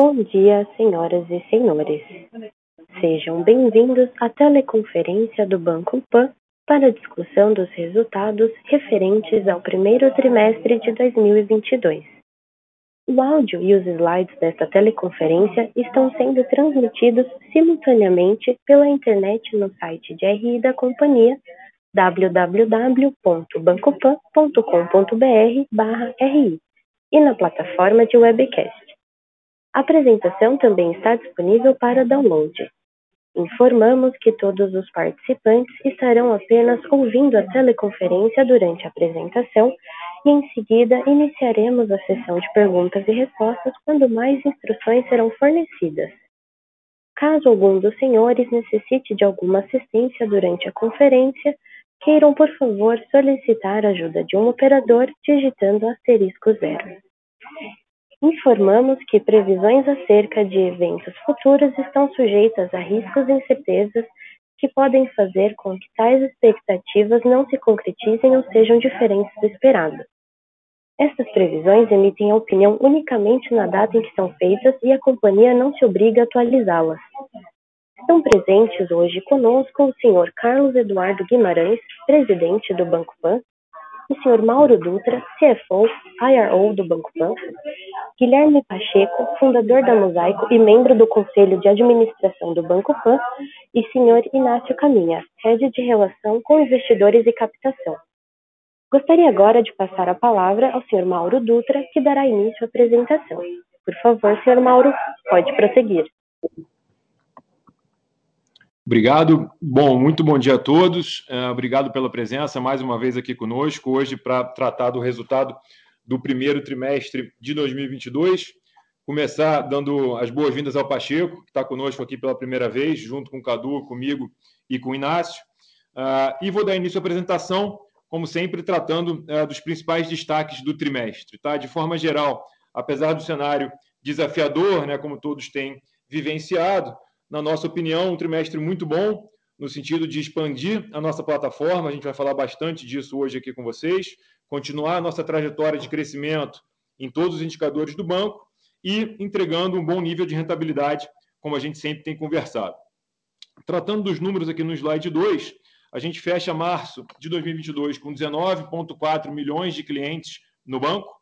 Bom dia, senhoras e senhores. Sejam bem-vindos à teleconferência do Banco Pan para discussão dos resultados referentes ao primeiro trimestre de 2022. O áudio e os slides desta teleconferência estão sendo transmitidos simultaneamente pela internet no site de RI da companhia www.bancopan.com.br/ri e na plataforma de webcast. A apresentação também está disponível para download. Informamos que todos os participantes estarão apenas ouvindo a teleconferência durante a apresentação e em seguida iniciaremos a sessão de perguntas e respostas quando mais instruções serão fornecidas. Caso algum dos senhores necessite de alguma assistência durante a conferência, queiram por favor solicitar a ajuda de um operador digitando asterisco zero. Informamos que previsões acerca de eventos futuros estão sujeitas a riscos e incertezas que podem fazer com que tais expectativas não se concretizem ou sejam diferentes do esperado. Estas previsões emitem a opinião unicamente na data em que são feitas e a companhia não se obriga a atualizá-las. Estão presentes hoje conosco o Sr. Carlos Eduardo Guimarães, presidente do Banco Pan, o Sr. Mauro Dutra, CFO, IRO do Banco Pan, Guilherme Pacheco, fundador da Mosaico e membro do Conselho de Administração do Banco Pan, e Sr. Inácio Caminha, Head de Relação com Investidores e Captação. Gostaria agora de passar a palavra ao Sr. Mauro Dutra, que dará início à apresentação. Por favor, Sr. Mauro, pode prosseguir. Obrigado. Bom, muito bom dia a todos. Obrigado pela presença mais uma vez aqui conosco hoje para tratar do resultado do primeiro trimestre de 2022. Começar dando as boas-vindas ao Pacheco, que está conosco aqui pela primeira vez, junto com o Cadu, comigo e com o Inácio. E vou dar início à apresentação, como sempre, tratando dos principais destaques do trimestre. De forma geral, apesar do cenário desafiador, como todos têm vivenciado, na nossa opinião, um trimestre muito bom, no sentido de expandir a nossa plataforma. A gente vai falar bastante disso hoje aqui com vocês. Continuar a nossa trajetória de crescimento em todos os indicadores do banco e entregando um bom nível de rentabilidade, como a gente sempre tem conversado. Tratando dos números aqui no slide 2, a gente fecha março de 2022 com 19.4 milhões de clientes no banco,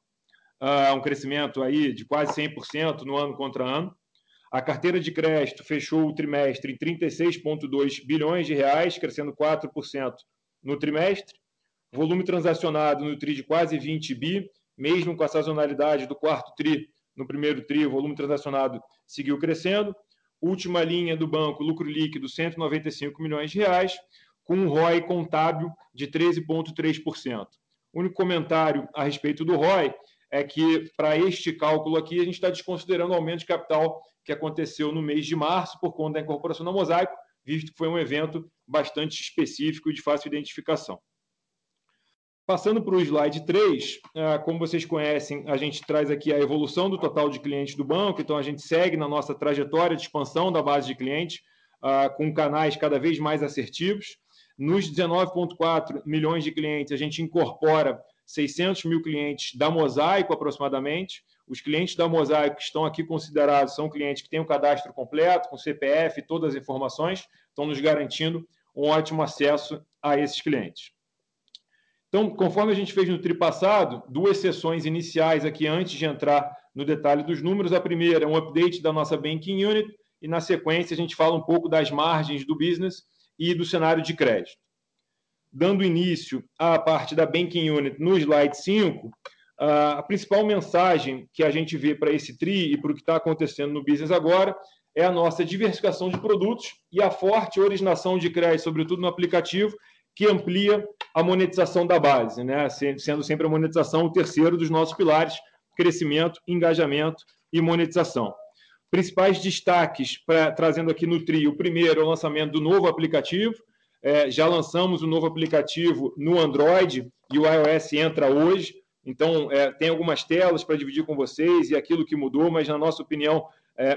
um crescimento aí de quase 100% no ano contra ano. A carteira de crédito fechou o trimestre em 36.2 bilhões de reais, crescendo 4% no trimestre. Volume transacionado no tri de quase 20 bi, mesmo com a sazonalidade do quarto tri, no primeiro tri, o volume transacionado seguiu crescendo. Última linha do banco, lucro líquido, 195 milhões de reais, com um ROI contábil de 13.3%. O único comentário a respeito do ROI é que, para este cálculo aqui, a gente está desconsiderando o aumento de capital que aconteceu no mês de março por conta da incorporação da Mosaico, visto que foi um evento bastante específico e de fácil identificação. Passando para o slide 3, como vocês conhecem, a gente traz aqui a evolução do total de clientes do banco. Então, a gente segue na nossa trajetória de expansão da base de clientes, com canais cada vez mais assertivos. Nos 19.4 milhões de clientes, a gente incorpora 600 mil clientes da Mosaico, aproximadamente. Os clientes da Mosaico que estão aqui considerados são clientes que têm o cadastro completo, com CPF, todas as informações, estão nos garantindo um ótimo acesso a esses clientes. Então, conforme a gente fez no tri passado, duas sessões iniciais aqui antes de entrar no detalhe dos números. A primeira é um update da nossa Banking Unit e, na sequência, a gente fala um pouco das margens do business e do cenário de crédito. Dando início à parte da Banking Unit no slide 5, a principal mensagem que a gente vê para esse tri e para o que está acontecendo no business agora é a nossa diversificação de produtos e a forte originação de crédito, sobretudo no aplicativo, que amplia a monetização da base, sendo sempre a monetização o terceiro dos nossos pilares: crescimento, engajamento e monetização. Principais destaques trazendo aqui no tri: o primeiro é o lançamento do novo aplicativo. Já lançamos o novo aplicativo no Android e o iOS entra hoje. Então, tem algumas telas para dividir com vocês e aquilo que mudou, mas, na nossa opinião,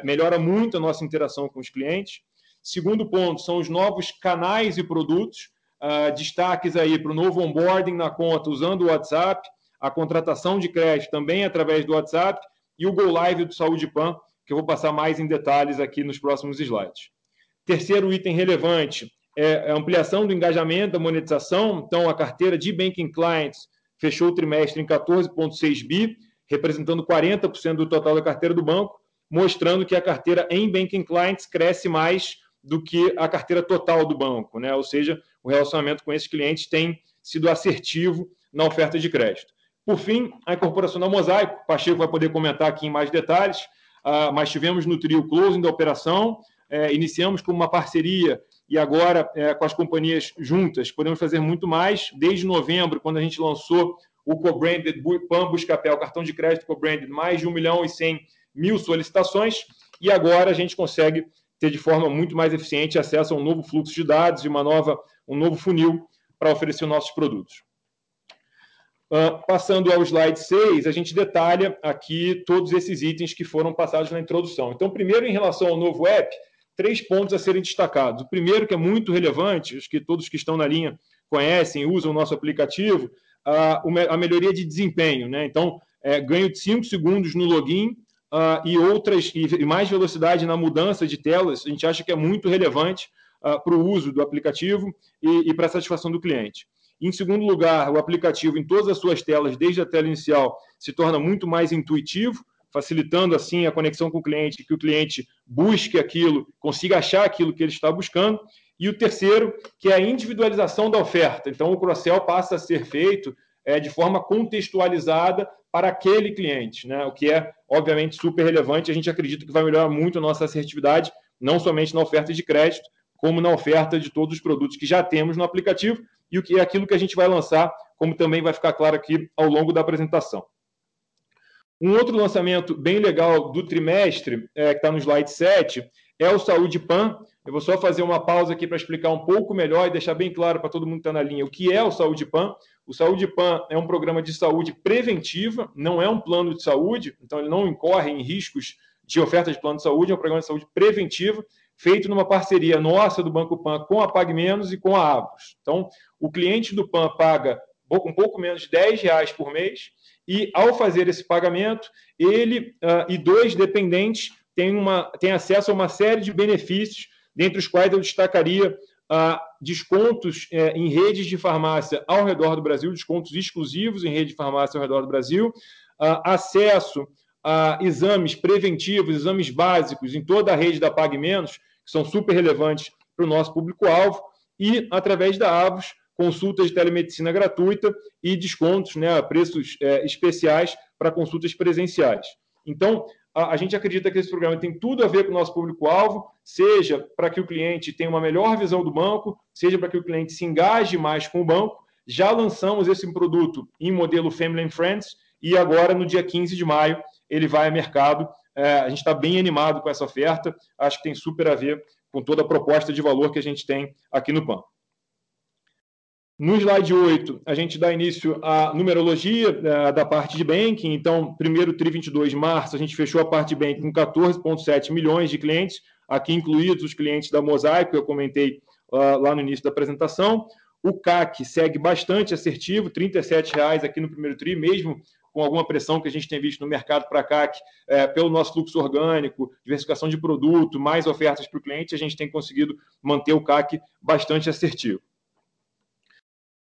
melhora muito a nossa interação com os clientes. Segundo ponto são os novos canais e produtos. Destaques aí para o novo onboarding na conta usando o WhatsApp, a contratação de crédito também através do WhatsApp e o Go Live do Saúde PAN, que eu vou passar mais em detalhes aqui nos próximos slides. Terceiro item relevante é a ampliação do engajamento, da monetização. Então, a carteira de Banking Clients fechou o trimestre em 14,6 bi, representando 40% do total da carteira do banco, mostrando que a carteira em Banking Clients cresce mais do que a carteira total do banco, né? Ou seja, o relacionamento com esses clientes tem sido assertivo na oferta de crédito. Por fim, a incorporação da Mosaico, o Pacheco vai poder comentar aqui em mais detalhes, uh, mas tivemos no trio closing da operação, uh, iniciamos com uma parceria e agora uh, com as companhias juntas podemos fazer muito mais. Desde novembro, quando a gente lançou o co-branded PAN Buscapé, o cartão de crédito co-branded, mais de 1 milhão e 100 mil solicitações, e agora a gente consegue ter de forma muito mais eficiente acesso a um novo fluxo de dados e uma nova, um novo funil para oferecer nossos produtos. Uh, passando ao slide 6, a gente detalha aqui todos esses itens que foram passados na introdução. Então, primeiro, em relação ao novo app, três pontos a serem destacados. O primeiro, que é muito relevante, acho que todos que estão na linha conhecem, usam o nosso aplicativo, a, a melhoria de desempenho. Né? Então, é, ganho de 5 segundos no login e outras e, mais velocidade na mudança de telas, a gente acha que é muito relevante para o uso do aplicativo e, e para a satisfação do cliente. Em segundo lugar, o aplicativo em todas as suas telas, desde a tela inicial, se torna muito mais intuitivo, facilitando assim a conexão com o cliente, que o cliente busque aquilo, consiga achar aquilo que ele está buscando. E o terceiro, que é a individualização da oferta. Então, o cross-sell passa a ser feito é, de forma contextualizada para aquele cliente, né? o que é, obviamente, super relevante. A gente acredita que vai melhorar muito a nossa assertividade, não somente na oferta de crédito, como na oferta de todos os produtos que já temos no aplicativo e o que é aquilo que a gente vai lançar, como também vai ficar claro aqui ao longo da apresentação. Um outro lançamento bem legal do trimestre, é, que está no slide 7, é o Saúde Pan. Eu vou só fazer uma pausa aqui para explicar um pouco melhor e deixar bem claro para todo mundo que está na linha o que é o Saúde Pan. O Saúde Pan é um programa de saúde preventiva, não é um plano de saúde, então ele não incorre em riscos de oferta de plano de saúde, é um programa de saúde preventiva feito numa parceria nossa do Banco Pan com a PagMenos e com a Abus. Então, o cliente do PAN paga um pouco menos de 10 reais por mês e, ao fazer esse pagamento, ele uh, e dois dependentes têm, uma, têm acesso a uma série de benefícios, dentre os quais eu destacaria uh, descontos uh, em redes de farmácia ao redor do Brasil, descontos exclusivos em rede de farmácia ao redor do Brasil, acesso a exames preventivos, exames básicos em toda a rede da PagMenos, que são super relevantes para o nosso público-alvo, e, através da Avos, consultas de telemedicina gratuita e descontos, né, preços é, especiais para consultas presenciais. Então, a, a, gente acredita que esse programa tem tudo a ver com o nosso público-alvo, seja para que o cliente tenha uma melhor visão do banco, seja para que o cliente se engaje mais com o banco. Já lançamos esse produto em modelo Family and Friends e agora, no dia 15 de maio, ele vai ao mercado é, a gente está bem animado com essa oferta, acho que tem super a ver com toda a proposta de valor que a gente tem aqui no PAN. No slide 8, a gente dá início à numerologia é, da parte de banking. Então, primeiro TRI 22 de março, a gente fechou a parte de banking com 14,7 milhões de clientes, aqui incluídos os clientes da Mosaico, que eu comentei uh, lá no início da apresentação. O CAC segue bastante assertivo, R$ 37,00 aqui no primeiro TRI, mesmo com alguma pressão que a gente tem visto no mercado para que, é, pelo nosso fluxo orgânico, diversificação de produto, mais ofertas para o cliente, a gente tem conseguido manter o CAC bastante assertivo.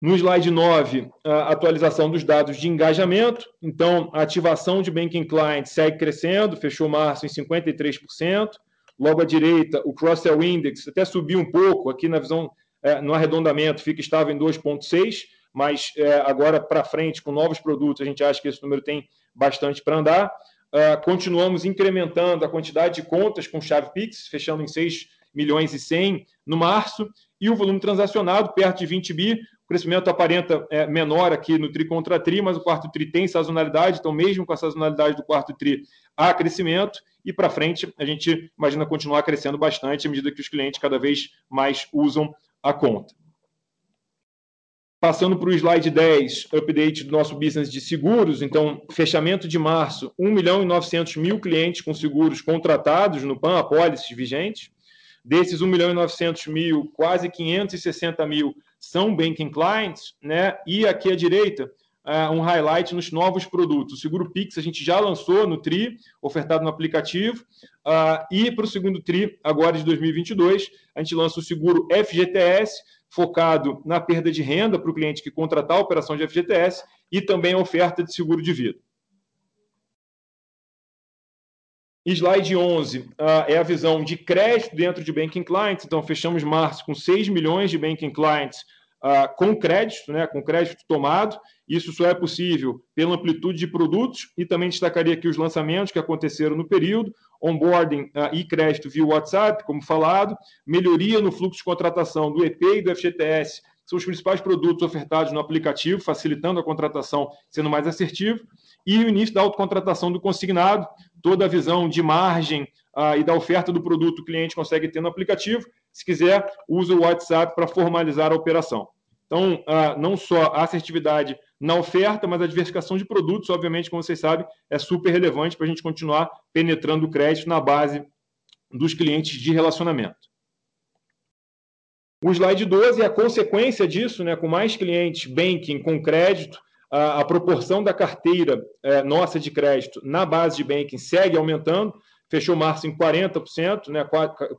No slide 9, a atualização dos dados de engajamento. Então, a ativação de Banking Client segue crescendo, fechou março em 53%. Logo à direita, o Cross-Sell Index até subiu um pouco, aqui na visão, é, no arredondamento, fica em 2,6% mas é, agora para frente, com novos produtos, a gente acha que esse número tem bastante para andar. Uh, continuamos incrementando a quantidade de contas com chave Pix, fechando em 6 milhões e 100 no março, e o volume transacionado perto de 20 bi. Crescimento aparenta é, menor aqui no tri contra tri, mas o quarto tri tem sazonalidade, então mesmo com a sazonalidade do quarto tri, há crescimento, e para frente a gente imagina continuar crescendo bastante à medida que os clientes cada vez mais usam a conta. Passando para o slide 10, update do nosso business de seguros. Então, fechamento de março, 1 milhão e 900 mil clientes com seguros contratados no PAN, apólices vigentes. Desses 1 milhão e 900 mil, quase 560 mil são banking clients, né? E aqui à direita, uh, um highlight nos novos produtos. O seguro Pix a gente já lançou no TRI, ofertado no aplicativo, uh, e para o segundo TRI, agora de 2022, a gente lança o seguro FGTS, focado na perda de renda para o cliente que contratar a operação de FGTS, e também a oferta de seguro de vida. Slide 11 uh, é a visão de crédito dentro de Banking Clients. Então, fechamos março com 6 milhões de Banking Clients uh, com crédito, né, com crédito tomado. Isso só é possível pela amplitude de produtos e também destacaria aqui os lançamentos que aconteceram no período, onboarding uh, e crédito via WhatsApp, como falado, melhoria no fluxo de contratação do EP e do FGTS, são os principais produtos ofertados no aplicativo, facilitando a contratação, sendo mais assertivo, e o início da autocontratação do consignado, toda a visão de margem uh, e da oferta do produto o cliente consegue ter no aplicativo. Se quiser, usa o WhatsApp para formalizar a operação. Então, uh, não só a assertividade na oferta, mas a diversificação de produtos, obviamente, como vocês sabem, é super relevante para a gente continuar penetrando o crédito na base dos clientes de relacionamento. O slide 12 é a consequência disso, né, com mais clientes banking com crédito, a, a proporção da carteira é, nossa de crédito na base de banking segue aumentando, fechou março em 40%, né,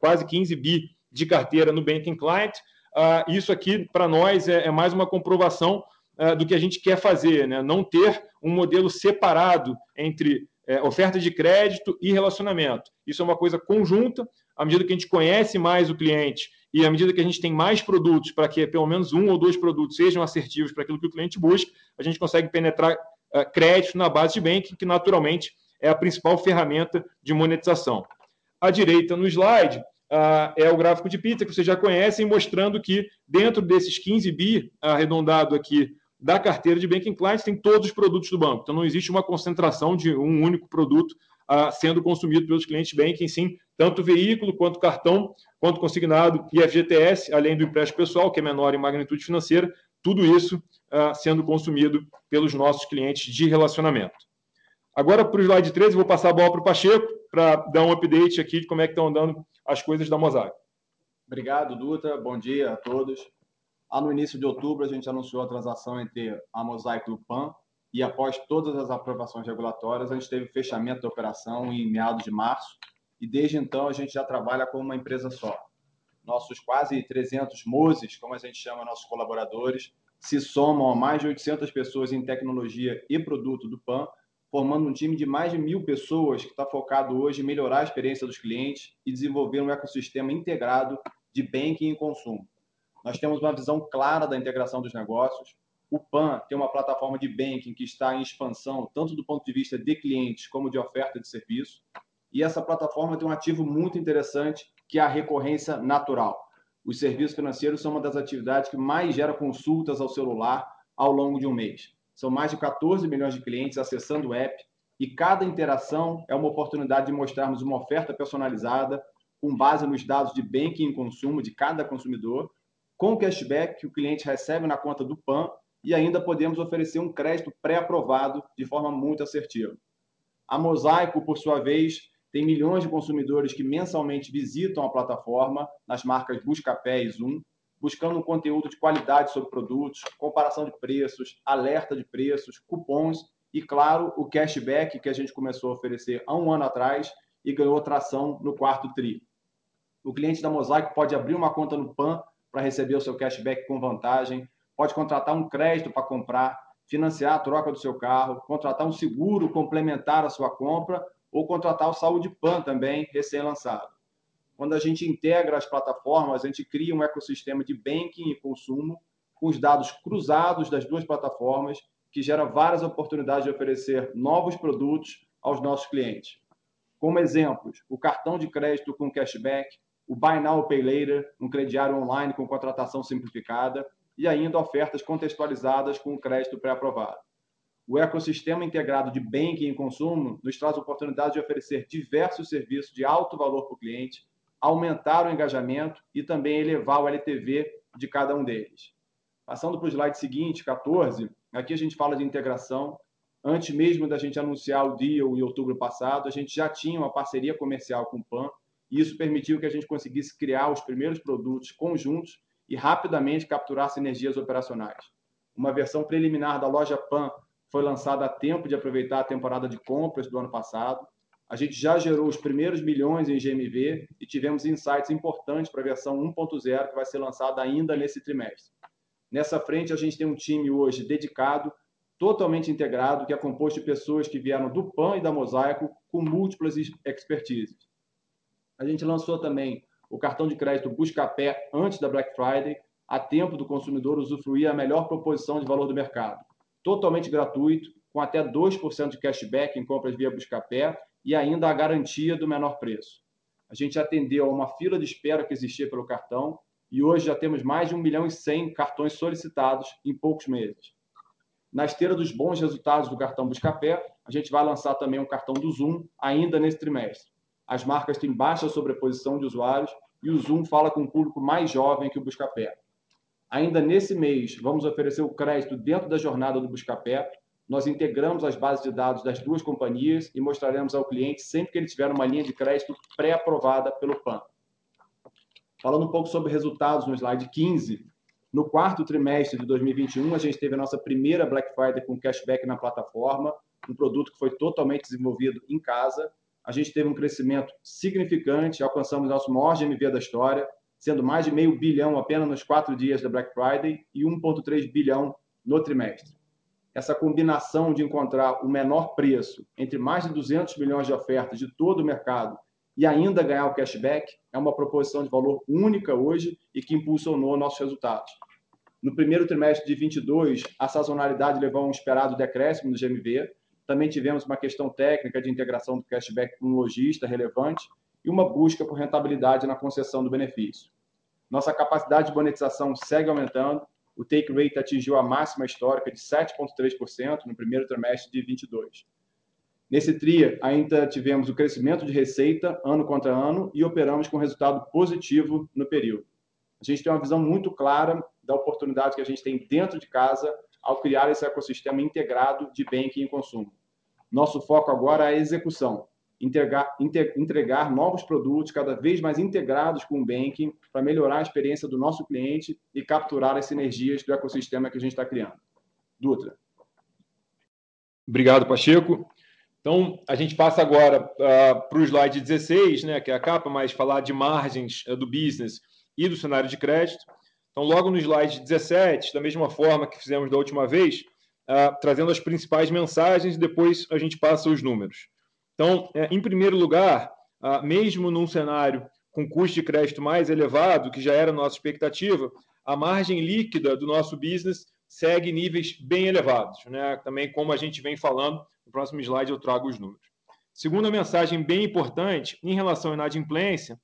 quase 15 bi de carteira no banking client. Uh, isso aqui, para nós, é, é, mais uma comprovação uh, do que a gente quer fazer, né? não ter um modelo separado entre é, oferta de crédito e relacionamento. Isso é uma coisa conjunta. À medida que a gente conhece mais o cliente e à medida que a gente tem mais produtos para que pelo menos um ou dois produtos sejam assertivos para aquilo que o cliente busca, a gente consegue penetrar uh, crédito na base de banking, que naturalmente é a principal ferramenta de monetização. À direita no slide uh, é o gráfico de pizza que vocês já conhecem, mostrando que dentro desses 15 bi arredondado aqui da carteira de banking clients tem todos os produtos do banco. Então não existe uma concentração de um único produto uh, sendo consumido pelos clientes banking, sim, tanto veículo quanto cartão, quanto consignado e FGTS, além do empréstimo pessoal, que é menor em magnitude financeira, tudo isso uh, sendo consumido pelos nossos clientes de relacionamento. Agora, para o slide 13, vou passar a bola para o Pacheco para dar um update aqui de como é que estão andando as coisas da Mosaic. Obrigado, Dutra. Bom dia a todos. Lá no início de outubro, a gente anunciou a transação entre a Mosaic e o PAN, e após todas as aprovações regulatórias, a gente teve fechamento da operação em meados de março, e desde então a gente já trabalha como uma empresa só. Nossos quase 300 MOSES, como a gente chama nossos colaboradores, se somam a mais de 800 pessoas em tecnologia e produto do PAN, formando um time de mais de mil pessoas que está focado hoje em melhorar a experiência dos clientes e desenvolver um ecossistema integrado de banking e consumo. Nós temos uma visão clara da integração dos negócios. O PAN tem uma plataforma de banking que está em expansão, tanto do ponto de vista de clientes como de oferta de serviço. E essa plataforma tem um ativo muito interessante, que é a recorrência natural. Os serviços financeiros são uma das atividades que mais gera consultas ao celular ao longo de um mês. São mais de 14 milhões de clientes acessando o app e cada interação é uma oportunidade de mostrarmos uma oferta personalizada com base nos dados de banking e consumo de cada consumidor, com cashback que o cliente recebe na conta do PAN e ainda podemos oferecer um crédito pré-aprovado de forma muito assertiva. A Mosaico, por sua vez, tem milhões de consumidores que mensalmente visitam a plataforma nas marcas Buscapé e Zoom buscando um conteúdo de qualidade sobre produtos, comparação de preços, alerta de preços, cupons e, claro, o cashback que a gente começou a oferecer há um ano atrás e ganhou tração no quarto TRI. O cliente da Mosaic pode abrir uma conta no PAN para receber o seu cashback com vantagem, pode contratar um crédito para comprar, financiar a troca do seu carro, contratar um seguro complementar à sua compra ou contratar o Saúde PAN também, recém-lançado. Quando a gente integra as plataformas, a gente cria um ecossistema de banking e consumo com os dados cruzados das duas plataformas, que gera várias oportunidades de oferecer novos produtos aos nossos clientes. Como exemplos, o cartão de crédito com cashback, o Buy Now Pay Later, um crediário online com contratação simplificada e ainda ofertas contextualizadas com crédito pré-aprovado. O ecossistema integrado de banking e consumo nos traz oportunidade de oferecer diversos serviços de alto valor para o cliente, aumentar o engajamento e também elevar o LTV de cada um deles. Passando para o slide seguinte, 14, aqui a gente fala de integração. Antes mesmo da gente anunciar o deal em outubro passado, a gente já tinha uma parceria comercial com o PAN, e isso permitiu que a gente conseguisse criar os primeiros produtos conjuntos e rapidamente capturar sinergias operacionais. uma versão preliminar da loja Pan foi lançada a tempo de aproveitar a temporada de compras do ano passado. A gente já gerou os primeiros milhões em GMV e tivemos insights importantes para a versão 1.0 que vai ser lançada ainda nesse trimestre. Nessa frente, a gente tem um time hoje dedicado, totalmente integrado, que é composto de pessoas que vieram do PAN e da Mosaico com múltiplas expertises. A gente lançou também o cartão de crédito Buscapé antes da Black Friday, a tempo do consumidor usufruir a melhor proposição de valor do mercado. Totalmente gratuito, com até 2% de cashback em compras via Buscapé e ainda a garantia do menor preço. A gente atendeu a uma fila de espera que existia pelo cartão e hoje já temos mais de 1 milhão e 100 cartões solicitados em poucos meses. Na esteira dos bons resultados do cartão Buscapé, a gente vai lançar também um cartão do Zoom ainda nesse trimestre. As marcas têm baixa sobreposição de usuários e o Zoom fala com um público mais jovem que o Buscapé. Ainda nesse mês, vamos oferecer o crédito dentro da jornada do Buscapé. Nós integramos as bases de dados das duas companhias e mostraremos ao cliente sempre que ele tiver uma linha de crédito pré-aprovada pelo PAN. Falando um pouco sobre resultados no slide 15, no quarto trimestre de 2021, a gente teve a nossa primeira Black Friday com cashback na plataforma, um produto que foi totalmente desenvolvido em casa. A gente teve um crescimento significante, alcançamos nosso maior GMV da história, sendo mais de meio bilhão apenas nos quatro dias da Black Friday e 1,3 bilhão no trimestre. Essa combinação de encontrar o menor preço entre mais de 200 milhões de ofertas de todo o mercado e ainda ganhar o cashback é uma proposição de valor única hoje e que impulsionou nossos resultados. No primeiro trimestre de 22, a sazonalidade levou a um esperado decréscimo do GMV. Também tivemos uma questão técnica de integração do cashback com um lojista relevante e uma busca por rentabilidade na concessão do benefício. Nossa capacidade de monetização segue aumentando. O take rate atingiu a máxima histórica de 7,3% no primeiro trimestre de 22. Nesse TRIA, ainda tivemos o crescimento de receita ano contra ano e operamos com resultado positivo no período. A gente tem uma visão muito clara da oportunidade que a gente tem dentro de casa ao criar esse ecossistema integrado de banking e consumo. Nosso foco agora é a execução, entregar, entregar novos produtos cada vez mais integrados com o banking para melhorar a experiência do nosso cliente e capturar as sinergias do ecossistema que a gente está criando. Dutra. Obrigado, Pacheco. Então, a gente passa agora uh, para o slide 16, né, que é a capa, mas falar de margens uh, do business e do cenário de crédito. Então, logo no slide 17, da mesma forma que fizemos da última vez, uh, trazendo as principais mensagens e depois a gente passa os números. Então, é, em primeiro lugar, mesmo num cenário com custo de crédito mais elevado, que já era nossa expectativa, a margem líquida do nosso business segue níveis bem elevados. Né? Também, como a gente vem falando, no próximo slide eu trago os números. Segunda mensagem bem importante, em relação à inadimplência,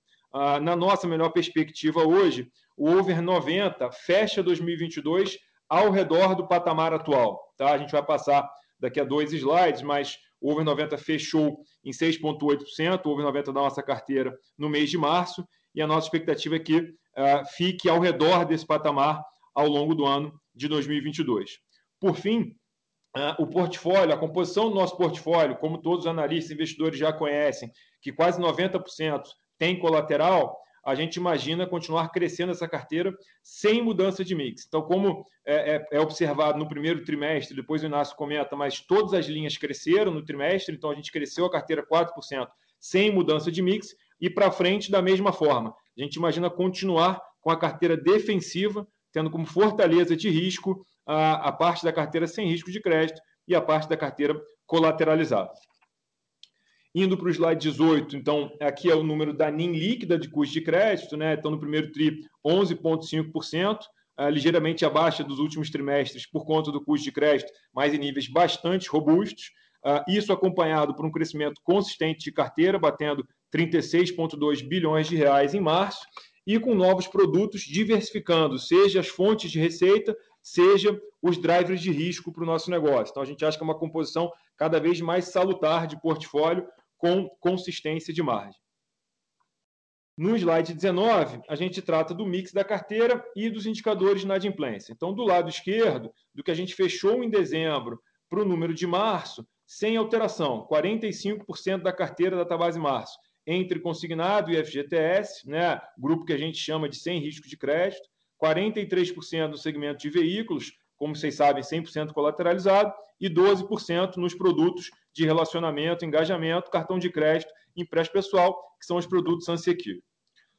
na nossa melhor perspectiva hoje, o over 90 fecha 2022 ao redor do patamar atual. Tá? A gente vai passar daqui a dois slides, mas o over 90 fechou em 6,8%, o over 90 da nossa carteira no mês de março, e a nossa expectativa é que uh, fique ao redor desse patamar ao longo do ano de 2022. Por fim, uh, o portfólio, a composição do nosso portfólio, como todos os analistas e investidores já conhecem, que quase 90% tem colateral, a gente imagina continuar crescendo essa carteira sem mudança de mix. Então, como é, é, é, observado no primeiro trimestre, depois o Inácio comenta, mas todas as linhas cresceram no trimestre, então a gente cresceu a carteira 4% sem mudança de mix, e para frente da mesma forma. A gente imagina continuar com a carteira defensiva, tendo como fortaleza de risco a, a parte da carteira sem risco de crédito e a parte da carteira colateralizada. Indo para o slide 18, então, aqui é o número da NIM líquida de custo de crédito, né? Então, no primeiro TRI, 11,5%, uh, ligeiramente abaixo dos últimos trimestres por conta do custo de crédito, mas em níveis bastante robustos. Uh, isso acompanhado por um crescimento consistente de carteira, batendo 36,2 bilhões de reais em março, e com novos produtos diversificando, seja as fontes de receita, seja os drivers de risco para o nosso negócio. Então, a gente acha que é uma composição cada vez mais salutar de portfólio com consistência de margem. No slide 19, a gente trata do mix da carteira e dos indicadores de inadimplência. Então, do lado esquerdo, do que a gente fechou em dezembro para o número de março, sem alteração, 45% da carteira da Tabase Março entre consignado e FGTS, né, grupo que a gente chama de sem risco de crédito, 43% no segmento de veículos, como vocês sabem, 100% colateralizado, e 12% nos produtos de relacionamento, engajamento, cartão de crédito, empréstimo pessoal, que são os produtos unsecured.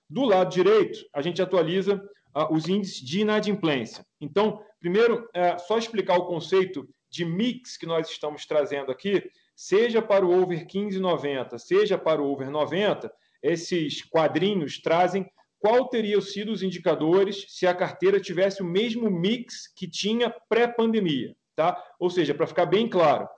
Do lado direito, a gente atualiza uh, os índices de inadimplência. Então, primeiro, é, só explicar o conceito de mix que nós estamos trazendo aqui, seja para o over 15,90, seja para o over 90, esses quadrinhos trazem qual teriam sido os indicadores se a carteira tivesse o mesmo mix que tinha pré-pandemia, tá? Ou seja, para ficar bem claro, ah,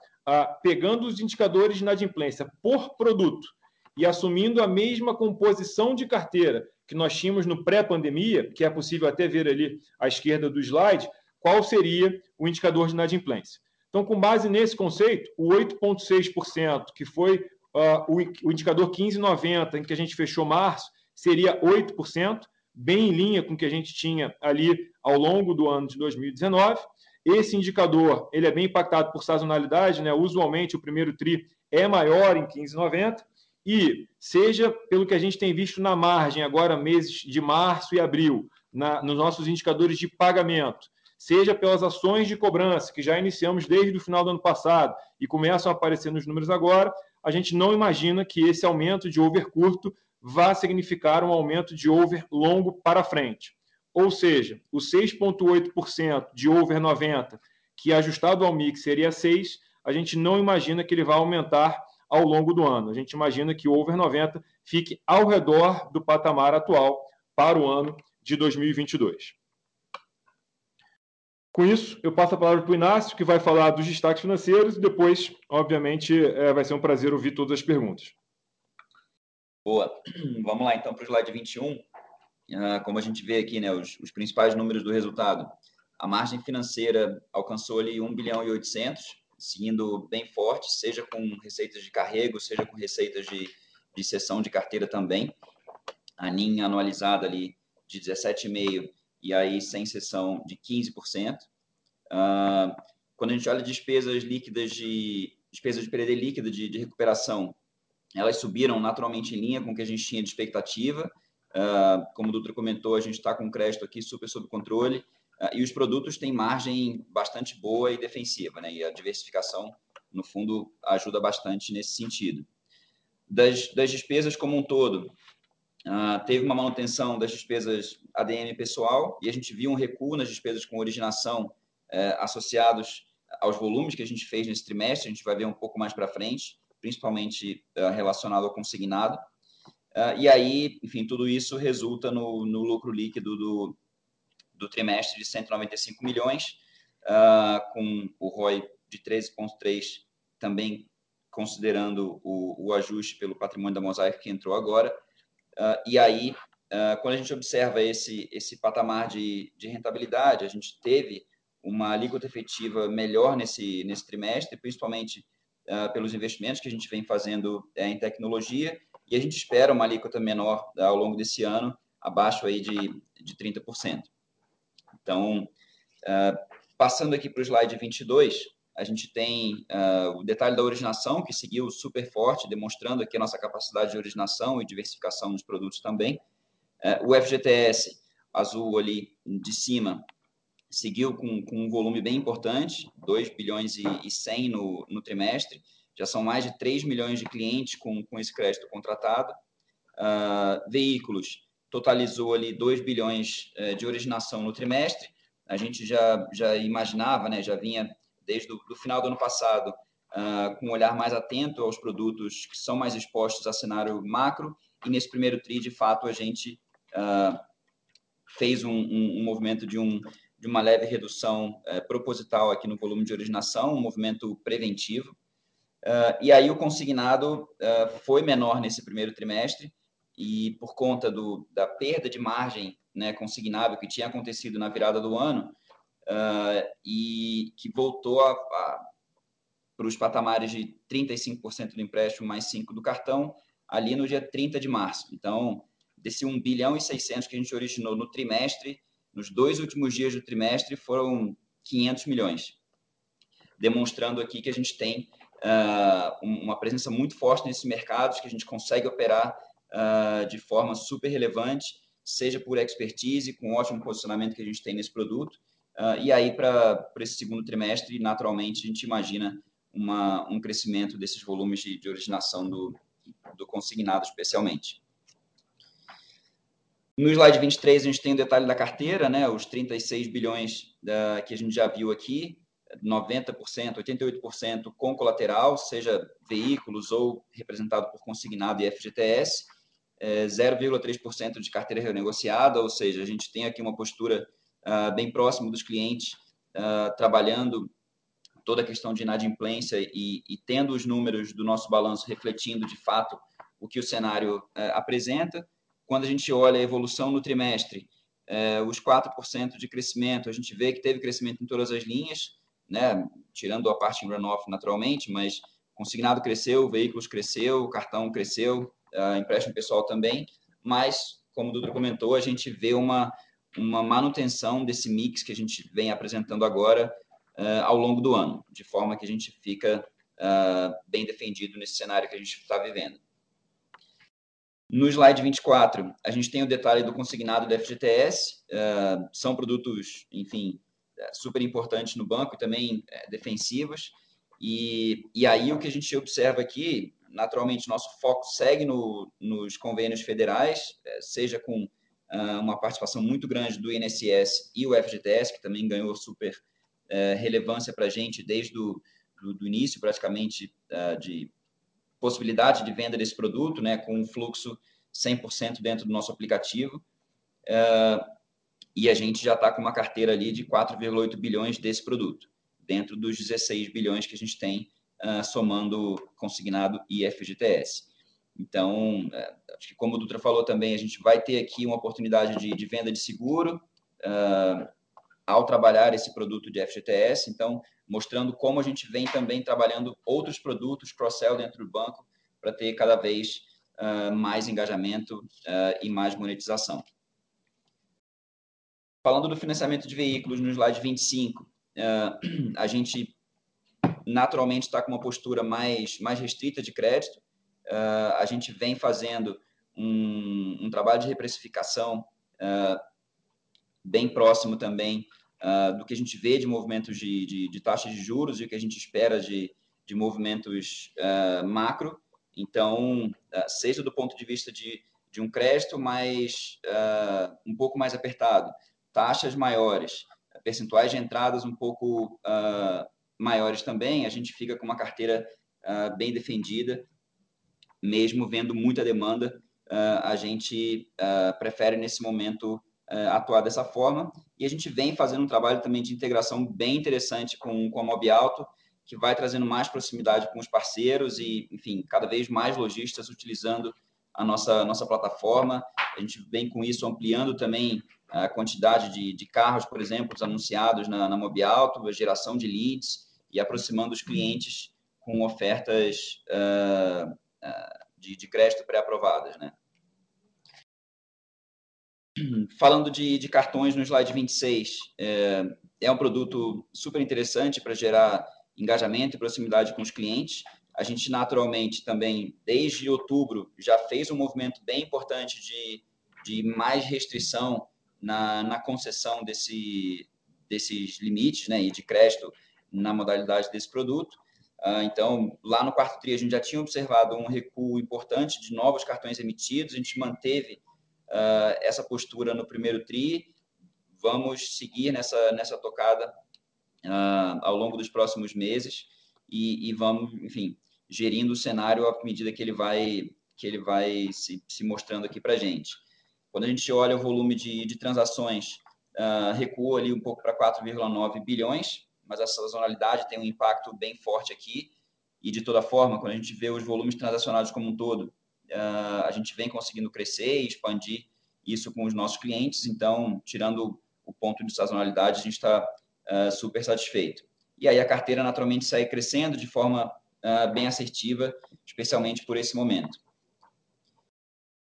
pegando os indicadores de inadimplência por produto e assumindo a mesma composição de carteira que nós tínhamos no pré-pandemia, que é possível até ver ali à esquerda do slide, qual seria o indicador de inadimplência. Então, com base nesse conceito, o 8,6%, que foi uh, o, o indicador 1590, em que a gente fechou março, seria 8%, bem em linha com o que a gente tinha ali ao longo do ano de 2019. Esse indicador ele é bem impactado por sazonalidade, né? usualmente o primeiro TRI é maior em 15,90, e seja pelo que a gente tem visto na margem, agora meses de março e abril, na, nos nossos indicadores de pagamento, seja pelas ações de cobrança, que já iniciamos desde o final do ano passado e começam a aparecer nos números agora, a gente não imagina que esse aumento de over curto vá significar um aumento de over longo para frente. Ou seja, o 6,8% de over 90, que ajustado ao mix seria 6, a gente não imagina que ele vai aumentar ao longo do ano. A gente imagina que o over 90 fique ao redor do patamar atual para o ano de 2022. Com isso, eu passo a palavra para o Inácio, que vai falar dos destaques financeiros e depois, obviamente, é, vai ser um prazer ouvir todas as perguntas. Boa. Vamos lá, então, para o slide 21. Ah, como a gente vê aqui, né, os, os, principais números do resultado. A margem financeira alcançou ali 1 bilhão e 800, seguindo bem forte, seja com receitas de carrego, seja com receitas de, de cessão de carteira também. A NIM anualizada ali de 17,5% e aí sem cessão de 15%. Uh, quando a gente olha despesas líquidas de despesas de perda líquida de, de, recuperação, elas subiram naturalmente em linha com o que a gente tinha de expectativa. Uh, como o Dutra comentou, a gente está com crédito aqui super sob controle uh, e os produtos têm margem bastante boa e defensiva, né? E a diversificação, no fundo, ajuda bastante nesse sentido. Das, das despesas como um todo, Uh, teve uma manutenção das despesas ADM pessoal e a gente viu um recuo nas despesas com originação uh, associados aos volumes que a gente fez nesse trimestre. A gente vai ver um pouco mais para frente, principalmente uh, relacionado ao consignado. Ah, e aí, enfim, tudo isso resulta no, no lucro líquido do, do trimestre de 195 milhões, com o ROI de 13,3 também considerando o, o ajuste pelo patrimônio da Mosaic que entrou agora. Uh, e aí, quando a gente observa esse, esse patamar de, de rentabilidade, a gente teve uma alíquota efetiva melhor nesse, nesse trimestre, principalmente uh, pelos investimentos que a gente vem fazendo uh, em tecnologia, e a gente espera uma alíquota menor ao longo desse ano, abaixo aí de, de 30%. Então, passando aqui para o slide 22, a gente tem uh, o detalhe da originação, que seguiu super forte, demonstrando aqui a nossa capacidade de originação e diversificação nos produtos também. Uh, o FGTS, azul ali de cima, seguiu com, com um volume bem importante, 2 bilhões e, e 100 no, no trimestre. Já são mais de 3 milhões de clientes com, com esse crédito contratado. Uh, veículos, totalizou ali 2 bilhões uh, de originação no trimestre. A gente já, já imaginava, né, já vinha desde o final do ano passado, uh, com um olhar mais atento aos produtos que são mais expostos a cenário macro. E nesse primeiro TRI, de fato, a gente uh, fez um, um, um, movimento de, um, de uma leve redução uh, proposital aqui no volume de originação, um movimento preventivo. Uh, e aí o consignado foi menor nesse primeiro trimestre e por conta do, da perda de margem né, consignável que tinha acontecido na virada do ano, uh, e que voltou a, a, para os patamares de 35% do empréstimo mais 5% do cartão, ali no dia 30 de março. Então, desse 1 bilhão e 600 que a gente originou no trimestre, nos dois últimos dias do trimestre foram 500 milhões, demonstrando aqui que a gente tem uh, uma presença muito forte nesses mercados, que a gente consegue operar uh, de forma super relevante, seja por expertise, com ótimo posicionamento que a gente tem nesse produto, e aí, para esse segundo trimestre, naturalmente, a gente imagina uma, um crescimento desses volumes de, de originação do, do consignado, especialmente. No slide 23, a gente tem o detalhe da carteira, né? os 36 bilhões da, que a gente já viu aqui, 90%, 88% com colateral, seja veículos ou representado por consignado e FGTS, é, 0,3% de carteira renegociada, ou seja, a gente tem aqui uma postura uh, bem próxima dos clientes, uh, trabalhando toda a questão de inadimplência e, e, tendo os números do nosso balanço refletindo de fato o que o cenário uh, apresenta. Quando a gente olha a evolução no trimestre, os 4% de crescimento, a gente vê que teve crescimento em todas as linhas, né? tirando a parte em runoff naturalmente, mas consignado cresceu, veículos cresceu, cartão cresceu, uh, empréstimo pessoal também, mas, como o Dudu comentou, a gente vê uma, uma manutenção desse mix que a gente vem apresentando agora uh, ao longo do ano, de forma que a gente fica uh, bem defendido nesse cenário que a gente está vivendo. No slide 24, a gente tem o detalhe do consignado da FGTS, uh, são produtos, enfim, super importantes no banco e também é, defensivos. E, e aí o que a gente observa aqui, naturalmente, nosso foco segue no, nos convênios federais, é, seja com uh, uma participação muito grande do INSS e o FGTS, que também ganhou super relevância para a gente desde o do, do início, praticamente, de possibilidade de venda desse produto, né, com um fluxo 100% dentro do nosso aplicativo. Uh, e a gente já está com uma carteira ali de 4,8 bilhões desse produto, dentro dos 16 bilhões que a gente tem uh, somando consignado e FGTS. Então, uh, acho que como o Dutra falou também, a gente vai ter aqui uma oportunidade de, de venda de seguro uh, ao trabalhar esse produto de FGTS, então, mostrando como a gente vem também trabalhando outros produtos cross-sell dentro do banco para ter cada vez mais engajamento e mais monetização. Falando do financiamento de veículos no slide 25, uh, a gente naturalmente está com uma postura mais, mais restrita de crédito. Uh, a gente vem fazendo um, um trabalho de reprecificação uh, bem próximo também uh, do que a gente vê de movimentos de, de, de taxas de juros e o que a gente espera de, de movimentos macro. Então, seja do ponto de vista de, de um crédito mais um pouco mais apertado, taxas maiores, percentuais de entradas um pouco uh, maiores também, a gente fica com uma carteira uh, bem defendida, mesmo vendo muita demanda, uh, a gente prefere nesse momento atuar dessa forma. E a gente vem fazendo um trabalho também de integração bem interessante com, com a Mob Alto, que vai trazendo mais proximidade com os parceiros e, enfim, cada vez mais lojistas utilizando a nossa, nossa plataforma. A gente vem com isso ampliando também a quantidade de, de carros, por exemplo, anunciados na, na Mobialto, a geração de leads e aproximando os clientes com ofertas uh, uh, de, de, crédito pré-aprovadas. Né? Falando de, de, cartões no slide 26, é, é um produto super interessante para gerar engajamento e proximidade com os clientes. A gente naturalmente também, desde outubro, já fez um movimento bem importante de, de mais restrição na, na concessão desse, desses limites né, e de crédito na modalidade desse produto. Uh, então, lá no quarto TRI, a gente já tinha observado um recuo importante de novos cartões emitidos, a gente manteve uh, essa postura no primeiro TRI, vamos seguir nessa, nessa tocada uh, ao longo dos próximos meses e, e, vamos, enfim, gerindo o cenário à medida que ele vai, que ele vai se, se mostrando aqui para gente. Quando a gente olha o volume de, de transações, uh, recuou ali um pouco para 4,9 bilhões, mas a sazonalidade tem um impacto bem forte aqui. E de toda forma, quando a gente vê os volumes transacionados como um todo, uh, a gente vem conseguindo crescer e expandir isso com os nossos clientes. Então, tirando o ponto de sazonalidade, a gente está uh, super satisfeito. E aí a carteira naturalmente segue crescendo de forma uh, bem assertiva, especialmente por esse momento.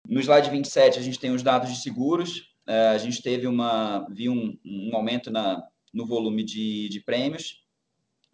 No slide 27, a gente tem os dados de seguros. É, a gente teve uma, viu um, um aumento na, no volume de, de prêmios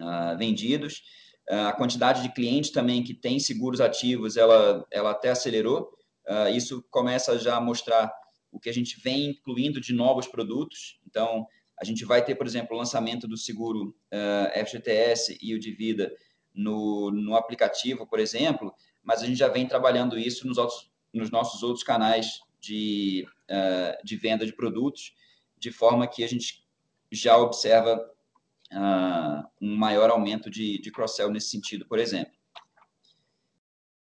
uh, vendidos. Uh, a quantidade de clientes também que tem seguros ativos, ela, ela até acelerou. Uh, isso começa já a mostrar o que a gente vem incluindo de novos produtos. Então, A gente vai ter, por exemplo, o lançamento do seguro uh, FGTS e o de vida no, no aplicativo, por exemplo, mas a gente já vem trabalhando isso nos, outros, nos nossos outros canais de, uh, de venda de produtos, de forma que a gente já observa uh, um maior aumento de, de cross-sell nesse sentido, por exemplo.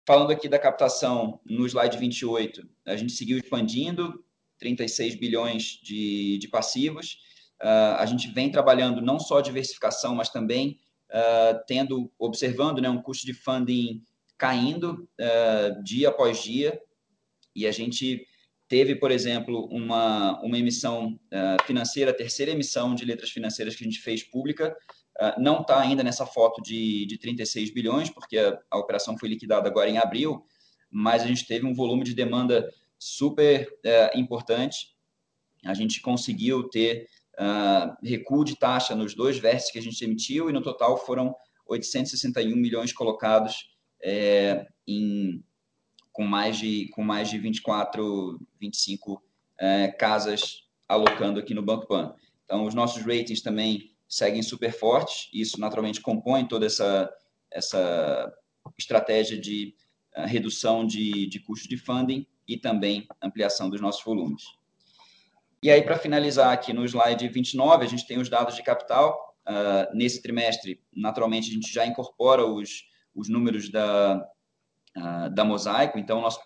Falando aqui da captação no slide 28, a gente seguiu expandindo, 36 bilhões de, de passivos. Uh, a gente vem trabalhando não só diversificação, mas também uh, tendo, observando né, um custo de funding caindo uh, dia após dia. E a gente teve, por exemplo, uma, uma emissão financeira, a terceira emissão de letras financeiras que a gente fez pública, não está ainda nessa foto de, de 36 bilhões, porque a, a operação foi liquidada agora em abril, mas a gente teve um volume de demanda super é, importante. A gente conseguiu ter uh, recuo de taxa nos dois vértices que a gente emitiu e no total foram 861 milhões colocados é, em, com, mais de, com mais de 24, 25 é, casas alocando aqui no Banco Pan. Então, os nossos ratings também seguem super fortes, isso naturalmente compõe toda essa, essa estratégia de uh, redução de, de custos de funding e também ampliação dos nossos volumes. E aí, para finalizar aqui no slide 29, a gente tem os dados de capital. Uh, nesse trimestre, naturalmente, a gente já incorpora os, os números da, uh, da Mosaico, então, nosso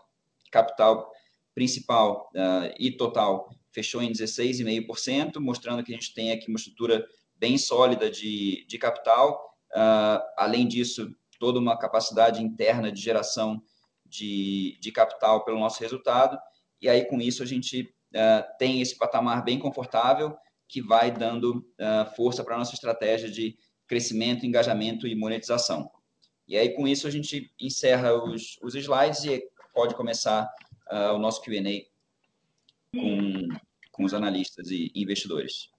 capital principal uh, e total fechou em 16,5%, mostrando que a gente tem aqui uma estrutura bem sólida de, de capital. além disso, toda uma capacidade interna de geração de, de capital pelo nosso resultado. E aí, com isso, a gente uh, tem esse patamar bem confortável que vai dando uh, força para a nossa estratégia de crescimento, engajamento e monetização. E aí, com isso, a gente encerra os, os slides e pode começar uh, o nosso Q&A com, com os analistas e investidores.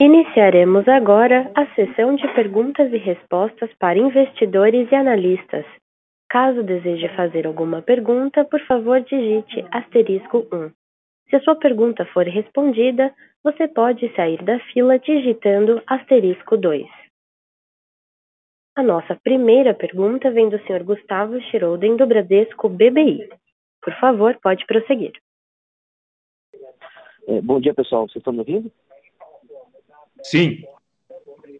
Iniciaremos agora a sessão de perguntas e respostas para investidores e analistas. Caso deseje fazer alguma pergunta, por favor digite asterisco 1. Se a sua pergunta for respondida, você pode sair da fila digitando asterisco 2. A nossa primeira pergunta vem do Sr. Gustavo Schroden, do Bradesco BBI. Por favor, pode prosseguir. É, bom dia, pessoal. Vocês estão me ouvindo? Sim.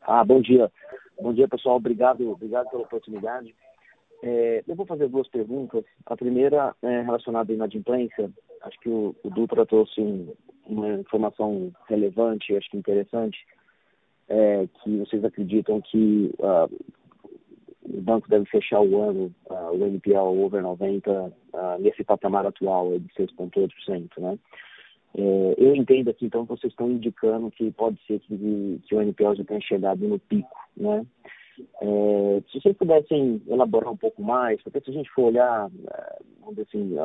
Ah, bom dia. Bom dia, pessoal. Obrigado, obrigado pela oportunidade. É, eu vou fazer duas perguntas. A primeira é relacionada à inadimplência. Acho que o, o Dutra trouxe um, uma informação relevante, acho que interessante, é, que vocês acreditam que uh, o banco deve fechar o ano, uh, o NPL over 90, uh, nesse patamar atual de 6,8%, né? É, eu entendo aqui, então, que vocês estão indicando que pode ser que, que o NPL já tenha chegado no pico, né? É, se vocês pudessem elaborar um pouco mais, porque se a gente for olhar, é, vamos dizer assim,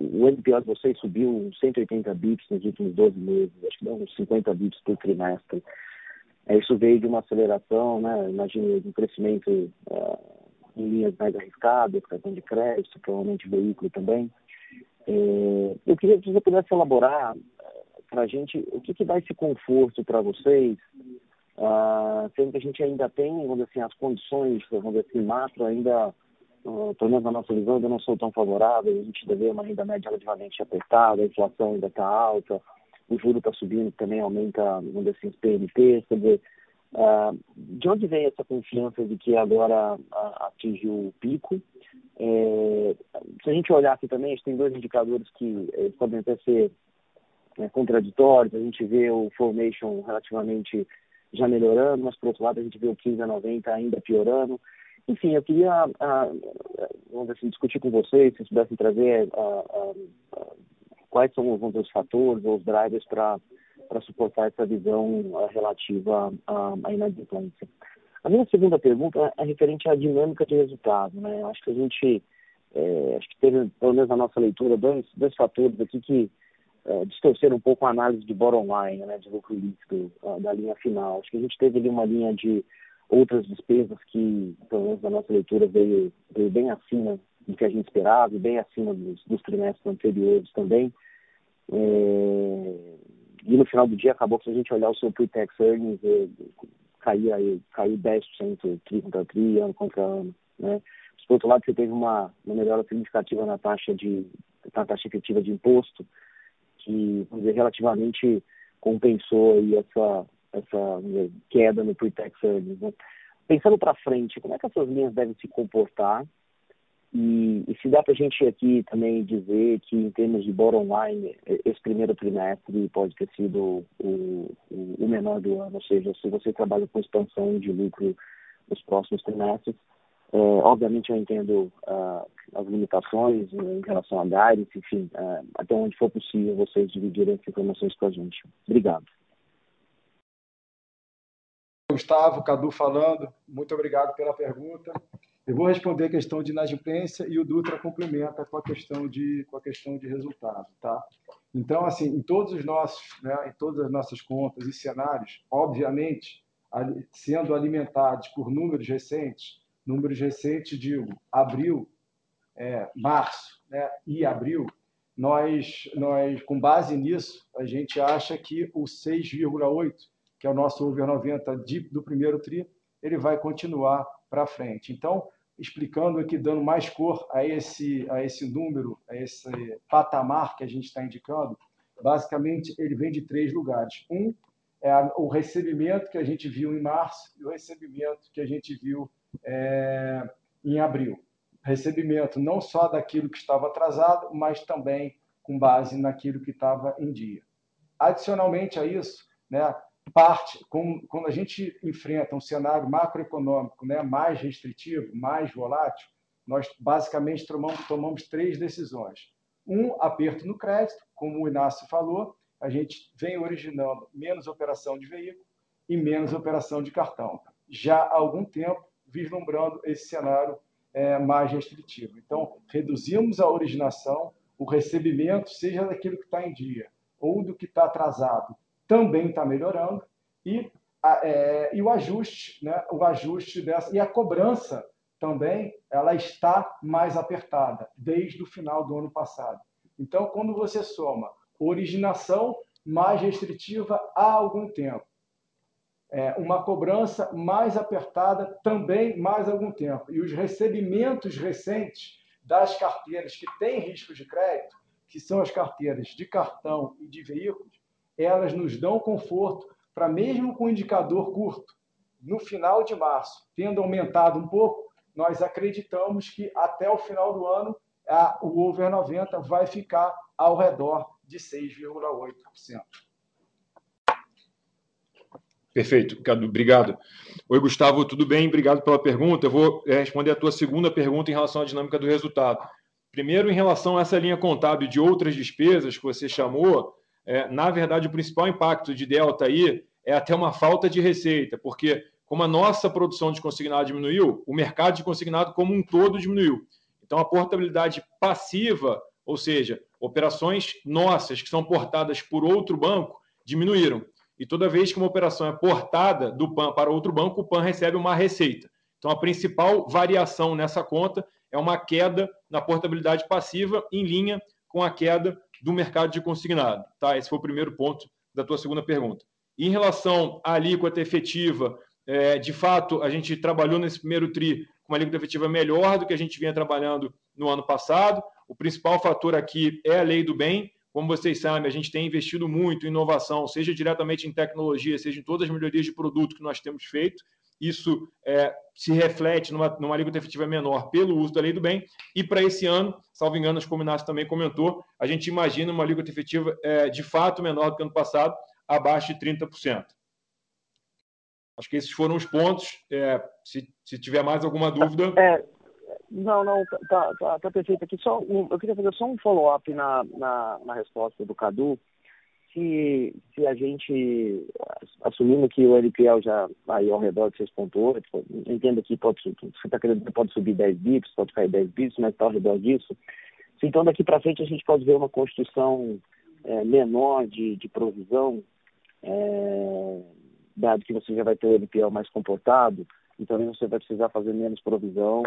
o NPL de vocês subiu 180 bips nos últimos 12 meses, acho que dá uns 50 bips por trimestre. É, isso veio de uma aceleração, né? Imagina um crescimento uh, em linhas mais arriscadas, cartão de crédito, provavelmente veículo também. É, eu queria que você pudesse elaborar para a gente o que, que dá esse conforto para vocês Uh, sendo que a gente ainda tem, vamos dizer assim, as condições, vamos dizer assim, macro ainda, uh, pelo menos na nossa visão, ainda não são tão favoráveis, a gente deve uma renda média relativamente apertada, a inflação ainda está alta, o juro está subindo, também aumenta, vamos dizer assim, os PNP, quer dizer, uh, de onde vem essa confiança de que agora atingiu o pico? É, se a gente olhar aqui também, a gente tem dois indicadores que eles podem até ser né, contraditórios, a gente vê o formation relativamente já melhorando, mas por outro lado a gente vê o 15 a 90 ainda piorando. Enfim, eu queria ah, vamos assim, discutir com vocês, se pudessem trazer ah, ah, quais são os fatores ou os drivers para suportar essa visão relativa à, inadimplência. A minha segunda pergunta é referente à dinâmica de resultado. Né? Acho que a gente, é, acho que teve, pelo menos na nossa leitura, dois, dois fatores aqui que é, distorcer um pouco a análise de bottom line, né, de lucro líquido uh, da linha final. Acho que a gente teve ali uma linha de outras despesas que, pelo menos na nossa leitura, veio, veio bem acima do que a gente esperava, bem acima dos, dos trimestres anteriores também. É, e e no final do dia acabou que se a gente olhar o seu pre-tax earnings, é, caiu, caiu 10% tri contra tri, ano contra ano. Né? Por outro lado, você teve uma, uma melhora significativa na taxa, de, na taxa efetiva de imposto, que, vamos dizer, relativamente compensou aí essa, essa dizer, queda no pre-tax earnings. Né? Pensando para frente, como é que essas linhas devem se comportar? E, e se dá para a gente aqui também dizer que, em termos de bottom line, esse primeiro trimestre pode ter sido o, o, o menor do ano, ou seja, se você trabalha com expansão de lucro nos próximos trimestres, é, obviamente eu entendo uh, as limitações em relação a guidance, enfim, uh, até onde for possível vocês dividirem essas informações com a gente. Obrigado. Gustavo, Cadu falando, muito obrigado pela pergunta. Eu vou responder a questão de inadimplência e o Dutra complementa com a questão de, com a questão de resultado. Tá? Então, assim, em todos os nossos, né, em todas as nossas contas e cenários, obviamente, sendo alimentados por números recentes, números recentes, digo, abril, é, março né, e abril, nós, nós, com base nisso, a gente acha que o 6,8 que é o nosso over 90 de, do primeiro tri, ele vai continuar para frente. Então, explicando aqui, dando mais cor a esse, a esse número, a esse patamar que a gente está indicando, basicamente ele vem de três lugares. Um é o recebimento que a gente viu em março e o recebimento que a gente viu é, em abril. Recebimento não só daquilo que estava atrasado, mas também com base naquilo que estava em dia. Adicionalmente a isso, né, parte, com, quando a gente enfrenta um cenário macroeconômico né, mais restritivo, mais volátil, nós basicamente tomamos, tomamos três decisões. Um, aperto no crédito, como o Inácio falou, a gente vem originando menos operação de veículo e menos operação de cartão. Já há algum tempo, vislumbrando esse cenário é, mais restritivo. Então, reduzimos a originação, o recebimento, seja daquilo que está em dia ou do que está atrasado, também está melhorando e, é, e o ajuste, né, o ajuste dessa e a cobrança também, ela está mais apertada desde o final do ano passado. Então, quando você soma originação mais restritiva há algum tempo, uma cobrança mais apertada também mais algum tempo e os recebimentos recentes das carteiras que têm risco de crédito, que são as carteiras de cartão e de veículos, elas nos dão conforto para mesmo com o indicador curto, no final de março, tendo aumentado um pouco, nós acreditamos que até o final do ano a, o over 90 vai ficar ao redor de 6,8%. Perfeito, obrigado. Oi, Gustavo, tudo bem? Obrigado pela pergunta. Eu vou eh, responder a tua segunda pergunta em relação à dinâmica do resultado. Primeiro, em relação a essa linha contábil de outras despesas que você chamou, é, na verdade, o principal impacto de delta aí é até uma falta de receita, porque como a nossa produção de consignado diminuiu, o mercado de consignado como um todo diminuiu. Então, a portabilidade passiva, ou seja, operações nossas que são portadas por outro banco, diminuíram. E toda vez que uma operação é portada do PAN para outro banco, o PAN recebe uma receita. Então, a principal variação nessa conta é uma queda na portabilidade passiva em linha com a queda do mercado de consignado. Tá? Esse foi o primeiro ponto da tua segunda pergunta. E em relação à alíquota efetiva, é, de fato, a gente trabalhou nesse primeiro TRI com uma alíquota efetiva melhor do que a gente vinha trabalhando no ano passado. O principal fator aqui é a lei do bem. Como vocês sabem, a gente tem investido muito em inovação, seja diretamente em tecnologia, seja em todas as melhorias de produto que nós temos feito isso é, se reflete numa, numa alíquota efetiva menor pelo uso da lei do bem. E para esse ano, salvo engano, como o Inácio também comentou, a gente imagina uma alíquota efetiva é, de fato menor do que ano passado, abaixo de 30%. Acho que esses foram os pontos. É, se, se tiver mais alguma dúvida. É, não, não, tá, tá, tá, perfeito aqui. Só um, eu queria fazer só um follow-up na, na, na resposta do Cadu se, se a gente, assumindo que o LPL já aí ao redor de 6,8, entendo que pode, você está querendo pode subir 10 bips, pode cair 10 bips, mas está ao redor disso. Então, daqui para frente, a gente pode ver uma construção é, menor de, de provisão, é, dado que você já vai ter o LPL mais comportado, então você vai precisar fazer menos provisão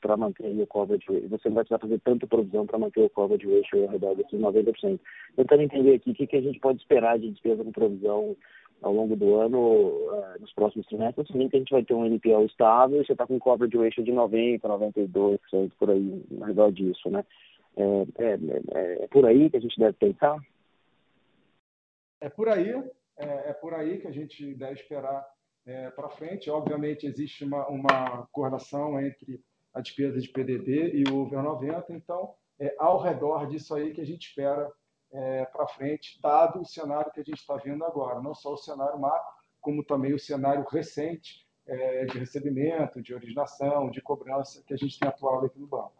para manter o coverage. Você não vai precisar fazer tanta provisão para manter o coverage ratio ao redor desses 90%. Tentando entender aqui o que, que a gente pode esperar de despesa com provisão ao longo do ano, uh, nos próximos trimestres, assim que a gente vai ter um NPL estável e você está com coverage ratio de 90%, 92%, por aí, ao redor disso, né? É, é, é, é, por aí que a gente deve pensar? É por aí, é, é por aí que a gente deve esperar é, para frente. Obviamente, existe uma, uma correlação entre a despesa de PDD e o over 90, então é ao redor disso aí que a gente espera é, para frente, dado o cenário que a gente está vendo agora, não só o cenário macro, como também o cenário recente é, de recebimento, de originação, de cobrança que a gente tem atuado aqui no banco.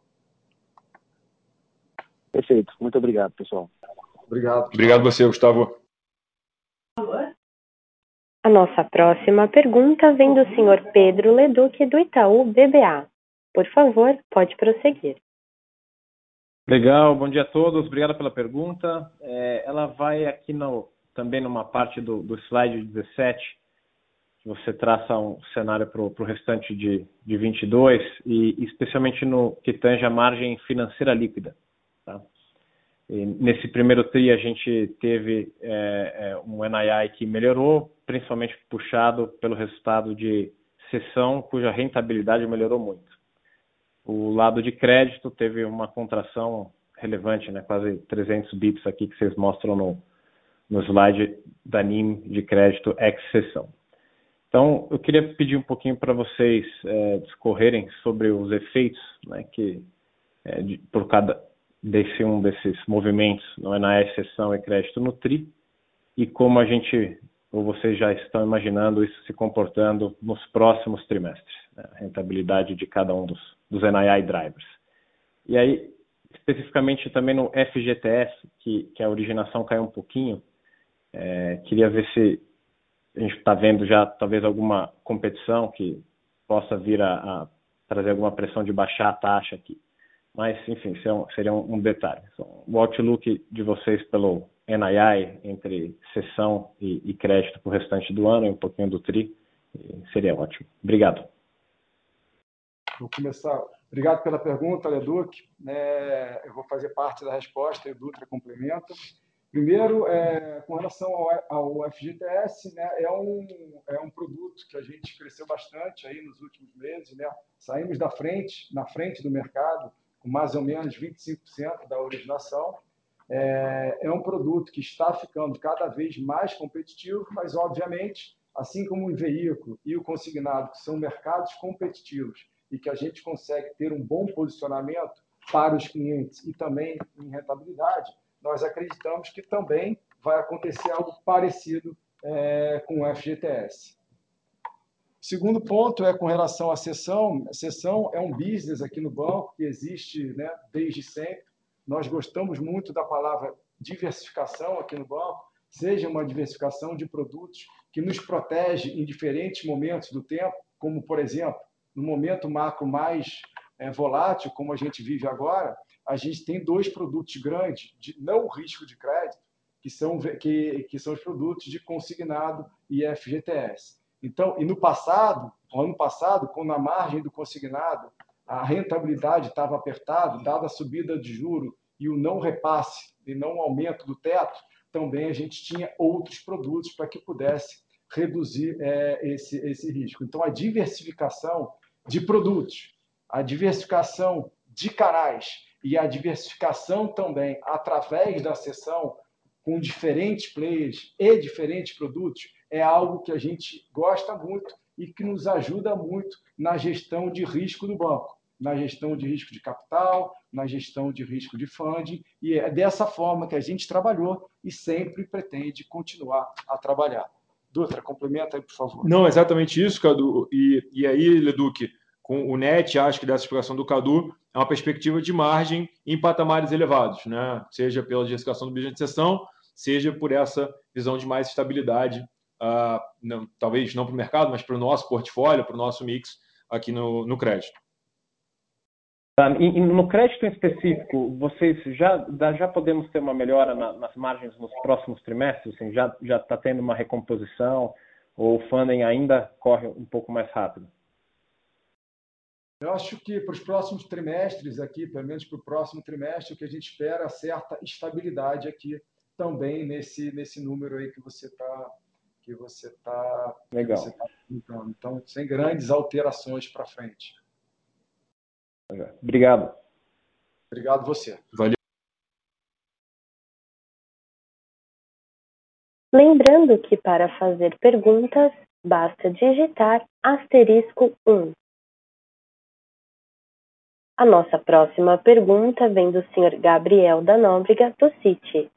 Perfeito. Muito obrigado, pessoal. Obrigado. Obrigado você, Gustavo. A nossa próxima pergunta vem do senhor Pedro Leduc, do Itaú BBA. Por favor, pode prosseguir. Legal, bom dia a todos, obrigado pela pergunta. É, ela vai aqui no, também numa parte do, do slide 17, que você traça um cenário para o restante de, de 22, e especialmente no que tange a margem financeira líquida. Tá? Nesse primeiro TRI a gente teve é, é, um NII que melhorou, principalmente puxado pelo resultado de sessão, cuja rentabilidade melhorou muito. O lado de crédito teve uma contração relevante, né, quase 300 bips aqui que vocês mostram no, no slide da NIM de crédito ex-sessão. Então, eu queria pedir um pouquinho para vocês é, discorrerem sobre os efeitos né, que, é, de, por cada desse um desses movimentos no NAS, sessão e crédito no TRI, e como a gente, ou vocês já estão imaginando isso se comportando nos próximos trimestres, né? a rentabilidade de cada um dos, dos NII drivers. E aí, especificamente também no FGTS, que, que a originação caiu um pouquinho, é, queria ver se a gente está vendo já talvez alguma competição que possa vir a, a trazer alguma pressão de baixar a taxa aqui. Mas, enfim, é seria um, detalhe. O outlook de vocês pelo NII entre sessão e, crédito para o restante do ano e um pouquinho do TRI seria ótimo. Obrigado. Vou começar. Obrigado pela pergunta, Leduc. É, eu vou fazer parte da resposta e o Dutra complementa. Primeiro, é, com relação ao, ao FGTS, né, é, um, é um produto que a gente cresceu bastante aí nos últimos meses. Né? Saímos da frente, na frente do mercado, com mais ou menos 25% da originação. É, é um produto que está ficando cada vez mais competitivo, mas, obviamente, assim como o veículo e o consignado, que são mercados competitivos e que a gente consegue ter um bom posicionamento para os clientes e também em rentabilidade, nós acreditamos que também vai acontecer algo parecido é, com o FGTS. Segundo ponto é com relação à sessão. A sessão é um business aqui no banco que existe né, desde sempre. Nós gostamos muito da palavra diversificação aqui no banco, seja uma diversificação de produtos que nos protege em diferentes momentos do tempo, como, por exemplo, no momento macro mais é, volátil, como a gente vive agora, a gente tem dois produtos grandes de não risco de crédito, que são, que, que são os produtos de consignado e FGTS. Então, e no passado, no ano passado, quando a margem do consignado, a rentabilidade estava apertada, dada a subida de juro e o não repasse e não aumento do teto, também a gente tinha outros produtos para que pudesse reduzir é, esse, esse risco. Então, a diversificação de produtos, a diversificação de canais e a diversificação também através da sessão com diferentes players e diferentes produtos é algo que a gente gosta muito e que nos ajuda muito na gestão de risco do banco, na gestão de risco de capital, na gestão de risco de funding, e é dessa forma que a gente trabalhou e sempre pretende continuar a trabalhar. Dutra, complementa aí, por favor. Não, exatamente isso, Cadu. E, e aí, Leduc, com o NET, acho que dessa explicação do Cadu, é uma perspectiva de margem em patamares elevados, né? seja pela gestificação do budget de sessão, seja por essa visão de mais estabilidade uh, não, talvez não para o mercado, mas para o nosso portfólio, para o nosso mix aqui no, no crédito. Tá, e, no crédito em específico, vocês já, já podemos ter uma melhora na, nas margens nos próximos trimestres? Assim, já está tendo uma recomposição ou o funding ainda corre um pouco mais rápido? Eu acho que para os próximos trimestres aqui, pelo menos para o próximo trimestre, o que a gente espera é certa estabilidade aqui também nesse, nesse número aí que você está que você está Legal. Tá então, sem grandes alterações para frente. Obrigado. Obrigado você. Valeu. Lembrando que para fazer perguntas, basta digitar asterisco 1. A nossa próxima pergunta vem do Sr. Gabriel da Nóbrega, do Citi.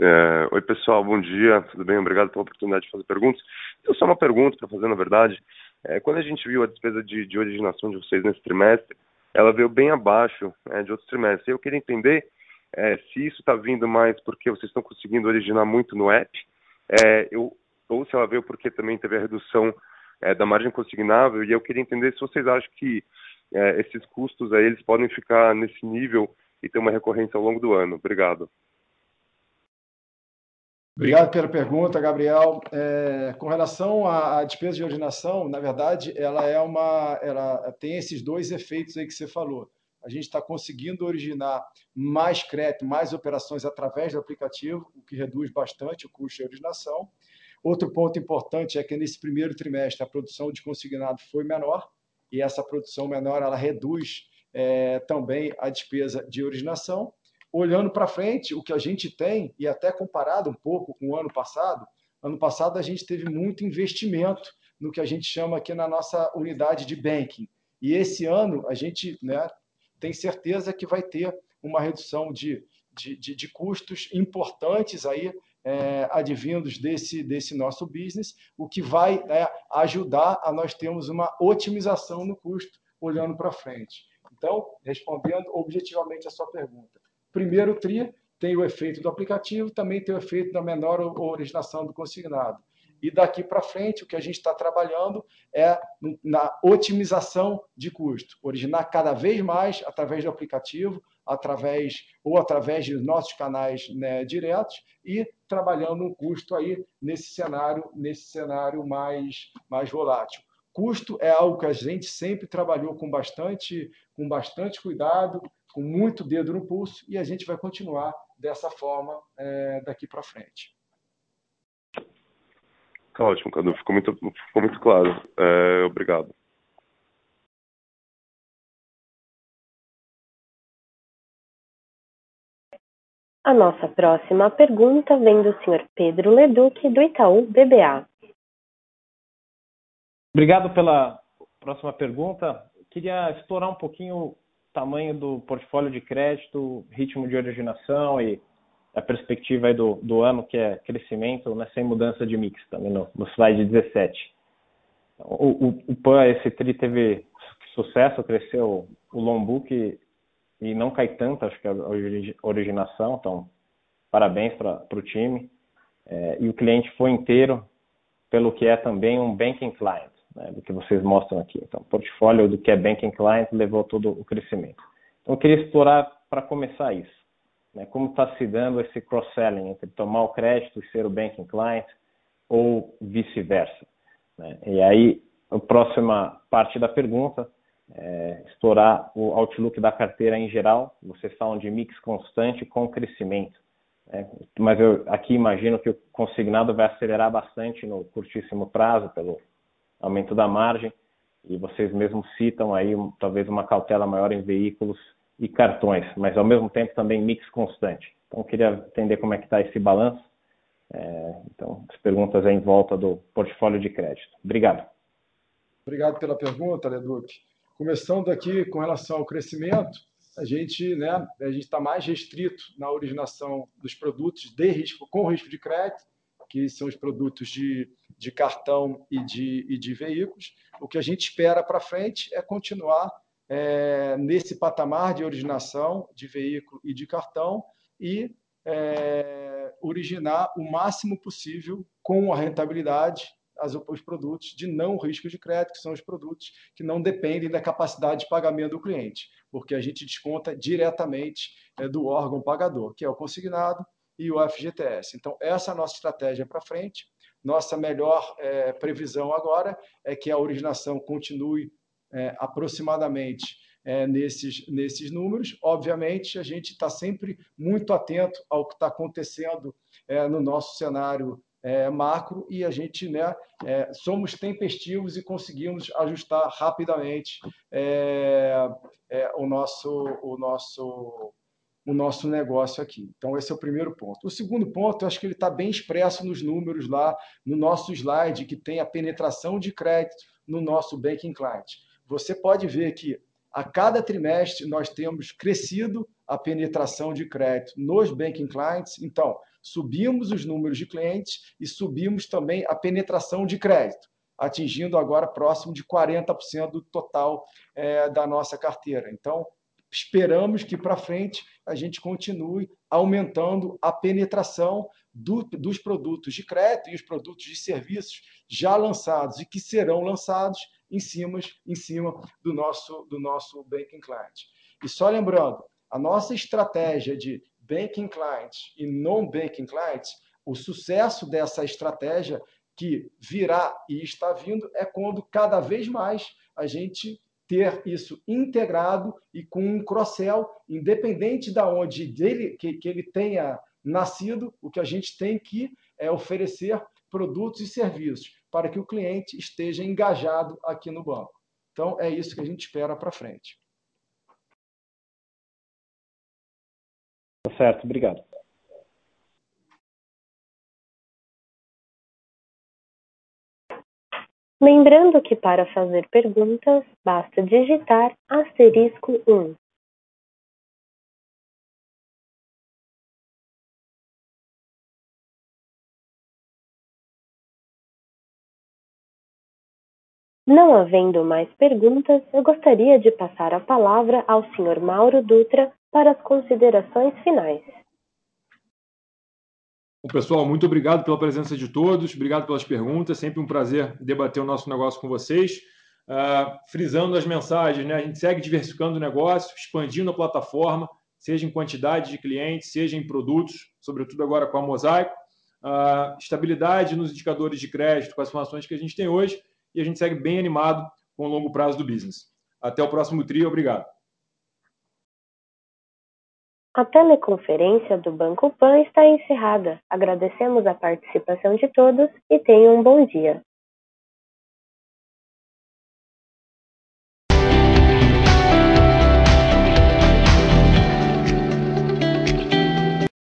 É, oi, pessoal, bom dia, tudo bem? Obrigado pela oportunidade de fazer perguntas. Eu só uma pergunta para fazer, na verdade. É, quando a gente viu a despesa de, de originação de vocês nesse trimestre, ela veio bem abaixo é, de outros trimestres. Eu queria entender é, se isso está vindo mais porque vocês estão conseguindo originar muito no app, é, eu, ou se ela veio porque também teve a redução é, da margem consignável, e eu queria entender se vocês acham que esses custos aí, eles podem ficar nesse nível e ter uma recorrência ao longo do ano. Obrigado. Obrigado pela pergunta, Gabriel. É, com relação à, à, despesa de originação, na verdade, ela é uma, ela tem esses dois efeitos aí que você falou a gente está conseguindo originar mais crédito, mais operações através do aplicativo, o que reduz bastante o custo de originação. Outro ponto importante é que nesse primeiro trimestre a produção de consignado foi menor, e essa produção menor ela reduz é, também a despesa de originação. Olhando para frente, o que a gente tem, e até comparado um pouco com o ano passado, ano passado a gente teve muito investimento no que a gente chama aqui na nossa unidade de banking. E esse ano a gente né, tem certeza que vai ter uma redução de, de, de, de custos importantes aí, é, advindos desse, desse nosso business, o que vai é, ajudar a nós termos uma otimização no custo olhando para frente. Então, respondendo objetivamente a sua pergunta. Primeiro TRI tem o efeito do aplicativo, também tem o efeito da menor originação do consignado. E daqui para frente, o que a gente está trabalhando é na otimização de custo, originar cada vez mais através do aplicativo, através ou através dos nossos canais né, diretos e trabalhando um custo aí nesse cenário, nesse cenário mais, mais volátil. Custo é algo que a gente sempre trabalhou com bastante, com bastante cuidado, com muito dedo no pulso, e a gente vai continuar dessa forma é, daqui para frente. Tá ótimo, Cadu. Ficou muito, ficou muito claro. É, obrigado. A nossa próxima pergunta vem do Sr. Pedro Leduc, do Itaú BBA. Obrigado pela próxima pergunta. Queria explorar um pouquinho tamanho do portfólio de crédito, ritmo de originação e a perspectiva do, do ano, que é crescimento, né, sem mudança de mix, também no, no slide 17. O, o, o PAN, esse TRI teve sucesso, cresceu o long book e, e não cai tanto, acho que a originação, então parabéns para o time. É, e o cliente foi inteiro, pelo que é também um banking client, né, do que vocês mostram aqui. Então, o portfólio do que é banking client levou todo o crescimento. Então, eu queria explorar para começar isso. Né? Como está se dando esse cross-selling entre tomar o crédito e ser o banking client ou vice-versa? Né? E aí, a próxima parte da pergunta é explorar o outlook da carteira em geral. Vocês falam de mix constante com crescimento. Né? Mas eu aqui imagino que o consignado vai acelerar bastante no curtíssimo prazo pelo aumento da margem e vocês mesmos citam aí talvez uma cautela maior em veículos e cartões, mas ao mesmo tempo também mix constante. Então, queria entender como é que está esse balanço. É, então, as perguntas em volta do portfólio de crédito. Obrigado. Obrigado pela pergunta, Leduc. Começando aqui com relação ao crescimento, a gente né, a gente está mais restrito na originação dos produtos de risco com risco de crédito, que são os produtos de, de cartão e de, e de veículos. O que a gente espera para frente é continuar é, nesse patamar de originação de veículo e de cartão e é, originar o máximo possível com a rentabilidade as, os produtos de não risco de crédito, que são os produtos que não dependem da capacidade de pagamento do cliente, porque a gente desconta diretamente é, do órgão pagador, que é o consignado e o FGTS. Então, essa é a nossa estratégia para frente. Nossa melhor é, previsão agora é que a originação continue é, aproximadamente é, nesses, nesses números. Obviamente, a gente está sempre muito atento ao que está acontecendo é, no nosso cenário é, macro e a gente né, é, somos tempestivos e conseguimos ajustar rapidamente o, nosso, o, nosso, o nosso negócio aqui. Então, esse é o primeiro ponto. O segundo ponto, eu acho que ele está bem expresso nos números lá, no nosso slide, que tem a penetração de crédito no nosso banking client. Você pode ver que a cada trimestre nós temos crescido a penetração de crédito nos banking clients. Então, subimos os números de clientes e subimos também a penetração de crédito, atingindo agora próximo de 40% do total é, da nossa carteira. Então, esperamos que para frente a gente continue aumentando a penetração do, dos produtos de crédito e os produtos de serviços já lançados e que serão lançados em cima, em cima do nosso do nosso banking client. E só lembrando, a nossa estratégia de banking clients e non-banking clients, o sucesso dessa estratégia que virá e está vindo é quando cada vez mais a gente ter isso integrado e com um cross-sell, independente da onde dele, que, que ele tenha nascido, o que a gente tem que é oferecer produtos e serviços para que o cliente esteja engajado aqui no banco. Então, é isso que a gente espera para frente. Tá certo, obrigado. Lembrando que para fazer perguntas, basta digitar asterisco 1. Não havendo mais perguntas, eu gostaria de passar a palavra ao Sr. Mauro Dutra para as considerações finais. Bom, pessoal, muito obrigado pela presença de todos, obrigado pelas perguntas, sempre um prazer debater o nosso negócio com vocês. Uh, frisando as mensagens, né? a gente segue diversificando o negócio, expandindo a plataforma, seja em quantidade de clientes, seja em produtos, sobretudo agora com a Mosaico, uh, estabilidade nos indicadores de crédito, com as informações que a gente tem hoje, e a gente segue bem animado com o longo prazo do business. Até o próximo trio, obrigado. A teleconferência do Banco Pan está encerrada. Agradecemos a participação de todos e tenham um bom dia.